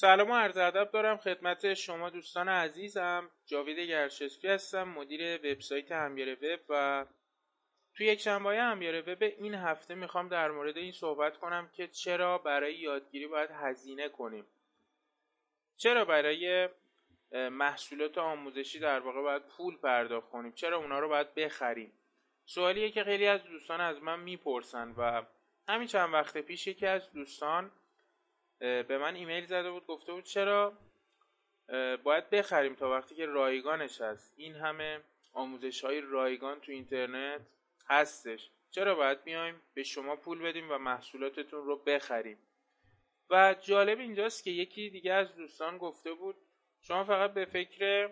سلام و عرض ادب دارم خدمت شما دوستان عزیزم. جاوید گرشسپی هستم مدیر وبسایت همیاره وب و توی یک شنبه همیاره وب این هفته می‌خوام در مورد این صحبت کنم که چرا برای یادگیری باید هزینه کنیم. چرا برای محصولات آموزشی در واقع باید پول پرداخت کنیم؟ چرا اونا رو باید بخریم؟ سوالیه که خیلی از دوستان از من می‌پرسن و همین چند وقت پیش یکی از دوستان به من ایمیل زده بود گفته بود چرا؟ باید بخریم تا وقتی که رایگانش هست. این همه آموزش های رایگان تو اینترنت هستش. چرا باید بیایم به شما پول بدیم و محصولاتتون رو بخریم؟ و جالب اینجاست که یکی دیگه از دوستان گفته بود شما فقط به فکر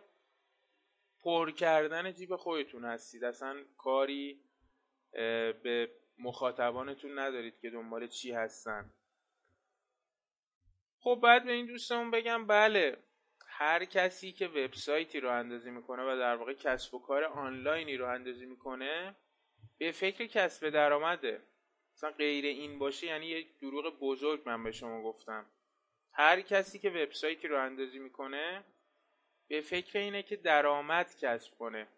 پر کردن جیب خودتون هستید. اصلا کاری به مخاطبانتون ندارید که دنبال چی هستن. خب بعد به این دوستمون بگم بله هر کسی که وبسایتی رو اندازی می‌کنه و در واقع کسب و کار آنلاینی رو اندازی می‌کنه به فکر کسب درآمده. مثلا غیر این باشه یعنی یک دروغ بزرگ من به شما گفتم. هر کسی که وبسایتی رو اندازی می‌کنه به فکر اینه که درآمد کسب کنه.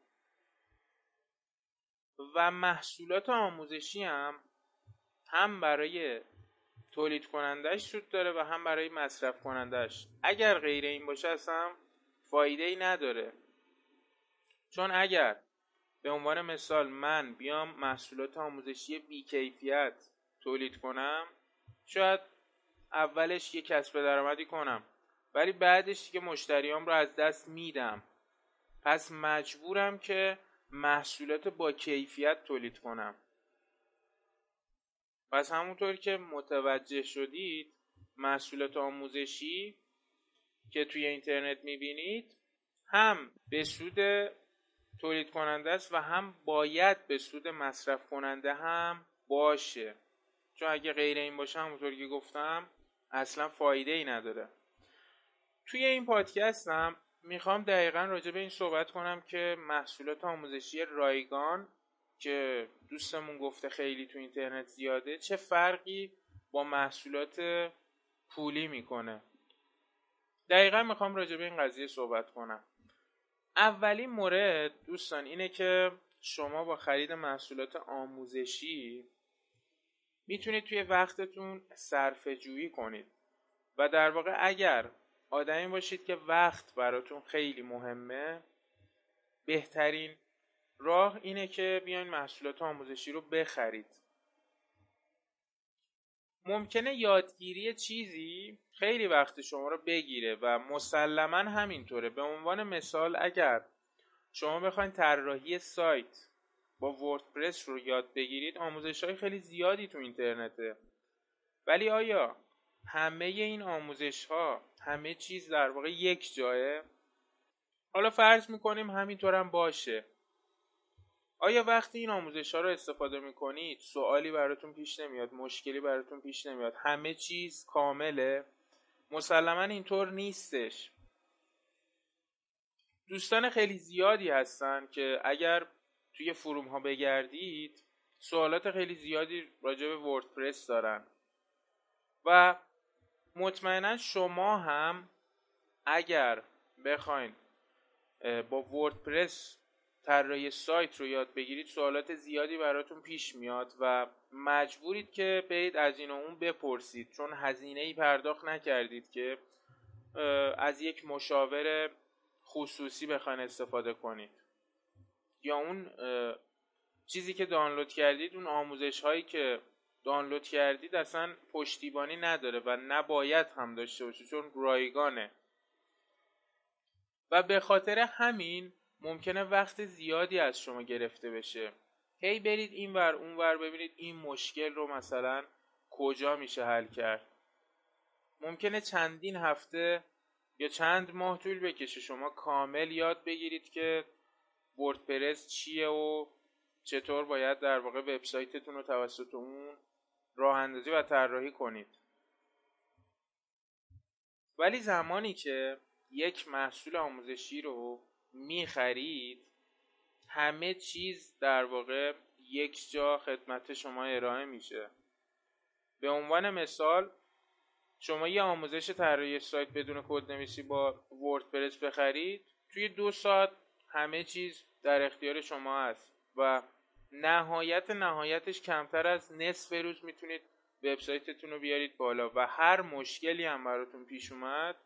و محصولات آموزشی هم هم برای تولید کنندهش سود داره و هم برای مصرف کنندهش اگر غیر این باشه اصلا فایده ای نداره. چون اگر به عنوان مثال من بیام محصولات آموزشی بیکیفیت تولید کنم شاید اولش یه کسب درآمدی کنم ولی بعدش دیگه مشتریام رو از دست میدم. پس مجبورم که محصولات با کیفیت تولید کنم. پس همونطور که متوجه شدید محصولات آموزشی که توی اینترنت می‌بینید هم به سود تولید کننده است و هم باید به سود مصرف کننده هم باشه. چون اگه غیر این باشه همونطور که گفتم اصلا فایده ای نداره. توی این پادکست هم می‌خوام دقیقا راجع به این صحبت کنم که محصولات آموزشی رایگان که دوستمون گفته خیلی تو اینترنت زیاده چه فرقی با محصولات پولی می‌کنه؟ دقیقا می‌خوام راجع به این قضیه صحبت کنم. اولین مورد دوستان اینه که شما با خرید محصولات آموزشی می‌تونید توی وقتتون صرفه جویی کنید. و در واقع اگر آدمی باشید که وقت براتون خیلی مهمه بهترین راه اینه که بیاین محصولات آموزشی رو بخرید. ممکنه یادگیری چیزی خیلی وقت شما رو بگیره و مسلما همینطوره. به عنوان مثال اگر شما بخواید طراحی سایت با وردپرس رو یاد بگیرید آموزش های خیلی زیادی تو اینترنته. ولی آیا همه این آموزش ها همه چیز در واقع یک جایه؟ حالا فرض می‌کنیم همینطور هم باشه. آیا وقتی این آموزش ها رو استفاده می‌کنید سوالی براتون پیش نمیاد مشکلی براتون پیش نمیاد همه چیز کامله؟ مسلما اینطور نیستش. دوستان خیلی زیادی هستن که اگر توی فروم ها بگردید سوالات خیلی زیادی راجع به وردپرس دارن. و مطمئنا شما هم اگر بخواین با وردپرس طراحی سایت رو یاد بگیرید سوالات زیادی براتون پیش میاد و مجبورید که برید از این و اون بپرسید. چون هزینه ای پرداخت نکردید که از یک مشاور خصوصی بخواین استفاده کنید. یا اون چیزی که دانلود کردید اون آموزش هایی که دانلود کردید اصلا پشتیبانی نداره و نباید هم داشته باشه چون رایگانه. و به خاطر همین ممکنه وقت زیادی از شما گرفته بشه. هی برید این ور اون ور ببینید این مشکل رو مثلا کجا میشه حل کرد. ممکنه چندین هفته یا چند ماه طول بکشه شما کامل یاد بگیرید که وردپرس چیه و چطور باید در واقع وبسایتتون رو توسط اون راه اندازی و طراحی کنید. ولی زمانی که یک محصول آموزشی رو می‌خرید همه چیز در واقع یک جا خدمت شما ارائه میشه. به عنوان مثال شما یه آموزش طراحی سایت بدون کد نویسی با وردپرس بخرید توی دو ساعت همه چیز در اختیار شما هست و نهایت نهایتش کمتر از نصف روز می‌تونید وبسایتتون رو بیارید بالا و هر مشکلی هم براتون پیش اومد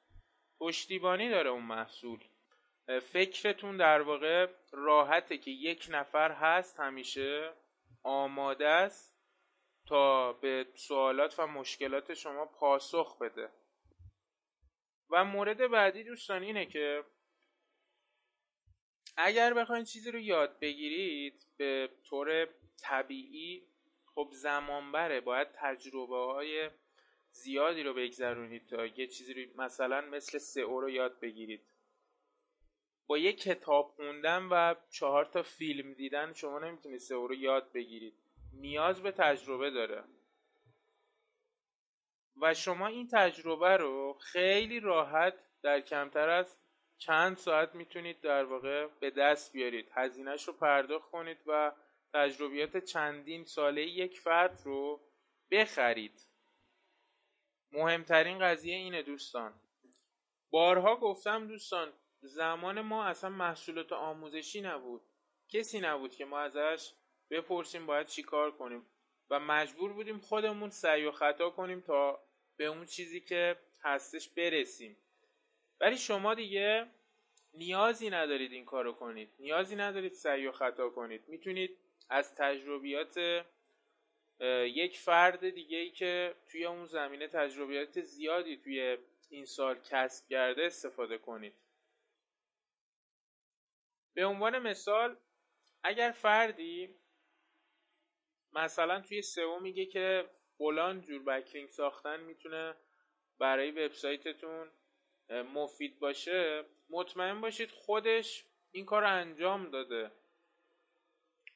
پشتیبانی داره اون محصول. فکرتون در واقع راحته که یک نفر هست همیشه آماده است تا به سوالات و مشکلات شما پاسخ بده. و مورد بعدی دوستان اینه که اگر بخواید چیزی رو یاد بگیرید به طور طبیعی خب زمان بره باید تجربه های زیادی رو بگذرونید تا یه چیزی رو مثلا مثل سئو رو یاد بگیرید. با یه کتاب خوندن و چهار تا فیلم دیدن شما نمی‌تونید سئو رو یاد بگیرید. نیاز به تجربه داره. و شما این تجربه رو خیلی راحت در کمتر از چند ساعت می‌تونید در واقع به دست بیارید. هزینهش رو پرداخت کنید و تجربیات چندین ساله یک فرد رو بخرید. مهمترین قضیه اینه دوستان. بارها گفتم دوستان زمان ما اصلا محصولات آموزشی نبود. کسی نبود که ما ازش بپرسیم باید چی کار کنیم. و مجبور بودیم خودمون سعی و خطا کنیم تا به اون چیزی که هستش برسیم. ولی شما دیگه نیازی ندارید این کارو کنید. نیازی ندارید سعی و خطا کنید. می‌تونید از تجربیات یک فرد دیگه ای که توی اون زمینه تجربیات زیادی توی این سال کسب کرده استفاده کنید. به عنوان مثال اگر فردی مثلا توی سئو میگه که فلان جور بکلینک ساختن می‌تونه برای وبسایتتون مفید باشه مطمئن باشید خودش این کار رو انجام داده.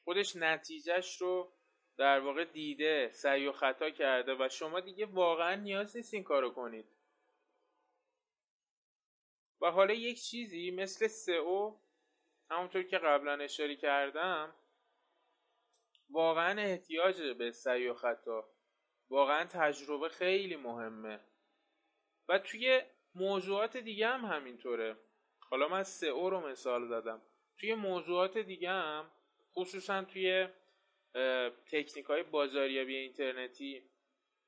خودش نتیجهش رو در واقع دیده سعی و خطا کرده و شما دیگه واقعا نیاز نیست این کارو کنید. و حالا یک چیزی مثل سئو همونطور که قبلا اشاره کردم واقعا احتیاج به سعی و خطا واقعا تجربه خیلی مهمه. و توی موضوعات دیگه هم همینطوره. حالا من سئو رو مثال زدم. توی موضوعات دیگه هم خصوصا توی تکنیک های بازاریابی اینترنتی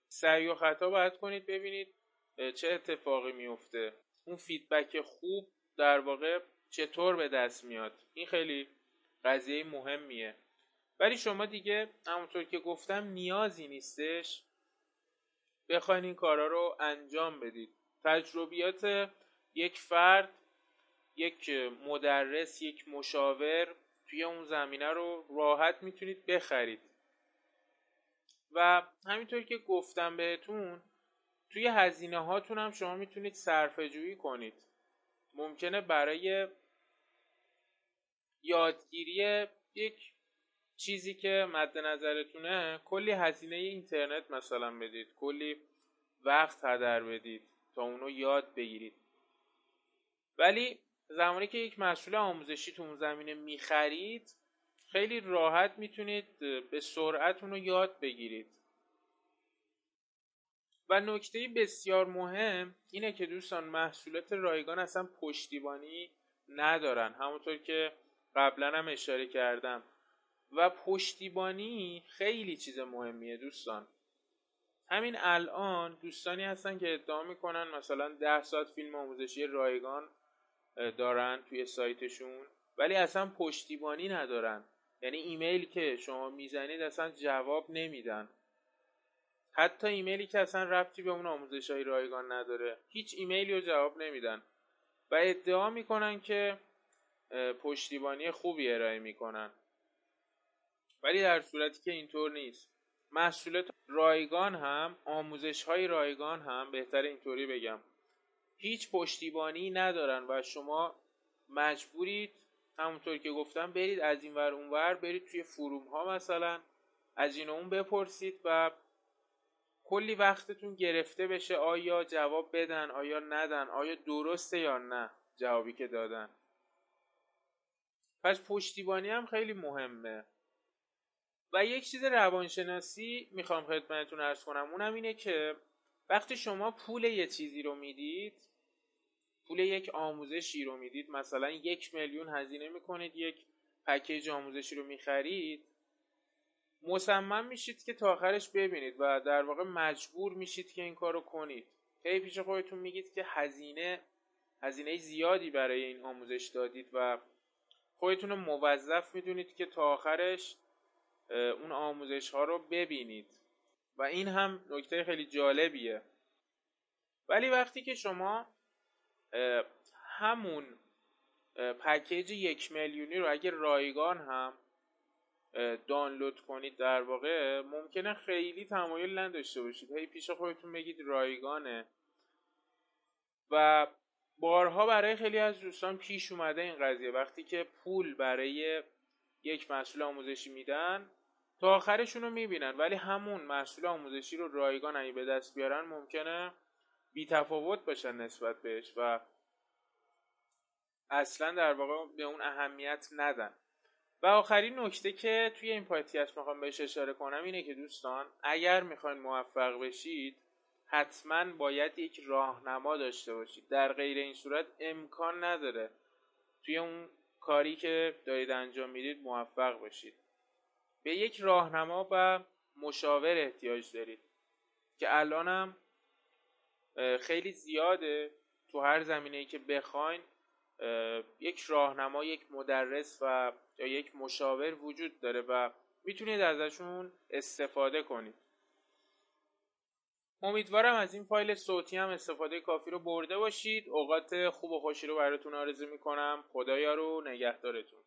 سعی و خطا باید کنید ببینید چه اتفاقی میفته اون فیدبک خوب در واقع چطور به دست میاد؟ این خیلی قضیه مهمیه. ولی شما دیگه همونطور که گفتم نیازی نیستش بخواین این کارا رو انجام بدید. تجربیات یک فرد یک مدرس یک مشاور توی اون زمینه رو راحت می‌تونید بخرید. و همینطور که گفتم بهتون توی هزینه هاتون هم شما می‌تونید صرفه جویی کنید. ممکنه برای یادگیری یک چیزی که مد نظرتونه کلی هزینه اینترنت مثلا بدید کلی وقت هدر بدید تا اونو یاد بگیرید. ولی زمانی که یک محصول آموزشی تو اون زمینه می‌خرید خیلی راحت می‌تونید به سرعت اونو یاد بگیرید. و نکته بسیار مهم اینه که دوستان محصولات رایگان اصلا پشتیبانی ندارن. همونطور که قبلا هم اشاره کردم. و پشتیبانی خیلی چیز مهمیه دوستان. همین الان دوستانی هستن که ادعا می‌کنن مثلا ده ساعت فیلم آموزشی رایگان دارن توی سایتشون ولی اصلا پشتیبانی ندارن. یعنی ایمیل که شما می‌زنید اصلا جواب نمیدن. حتی ایمیلی که اصلا ربطی به اون آموزش رایگان نداره هیچ ایمیلی رو جواب نمیدن. و ادعا می‌کنن که پشتیبانی خوبی ارائه می‌کنن. ولی در صورتی که اینطور نیست. محصولات رایگان هم آموزش های رایگان هم بهتر اینطوری بگم. هیچ پشتیبانی ندارن و شما مجبورید همونطور که گفتم برید از این ور اونور برید توی فروم ها مثلا از این اون بپرسید و کلی وقتتون گرفته بشه آیا جواب بدن آیا ندن آیا درسته یا نه جوابی که دادن. پس پشتیبانی هم خیلی مهمه. و یک چیز روانشناسی می‌خوام خدمتتون ارز کنم. اونم اینه که وقتی شما پول یه چیزی رو می‌دید پول یک آموزشی رو می‌دید مثلا یک میلیون هزینه می‌کنید یک پکیج آموزشی رو می‌خرید مصمم میشید که تا آخرش ببینید و در واقع مجبور میشید که این کار رو کنید. هی پیش خودتون میگید که هزینه هزینه زیادی برای این آموزش دادید و خودتون رو موظف می‌دونید که تا آخرش اون آموزش ها رو ببینید. و این هم نکته خیلی جالبیه. ولی وقتی که شما همون پکیج یک میلیونی رو اگه رایگان هم دانلود کنید در واقع ممکنه خیلی تمایل نداشته باشید. هی پیش خودتون بگید رایگانه. و بارها برای خیلی از دوستان پیش اومده این قضیه. وقتی که پول برای یک محصول آموزشی میدن تا آخرشون رو می‌بینن. ولی همون محصول آموزشی رو رایگان اگه به دست بیارن ممکنه بی تفاوت باشن نسبت بهش و اصلا در واقع به اون اهمیت ندن. و آخرین نکته که توی این پادکست می‌خوام بهش اشاره کنم اینه که دوستان اگر می‌خواین موفق بشید حتما باید یک راهنما داشته باشید. در غیر این صورت امکان نداره. توی اون کاری که دارید انجام می‌دید موفق باشید به یک راهنما و مشاور احتیاج دارید. که الانم خیلی زیاده. تو هر زمینه ای که بخواین یک راهنما یک مدرس و یا یک مشاور وجود داره و می‌تونید ازشون استفاده کنید. امیدوارم از این فایل صوتی هم استفاده کافی رو برده باشید. اوقات خوب و خوشی رو براتون آرزو می‌کنم. خدایا رو نگهدارتون.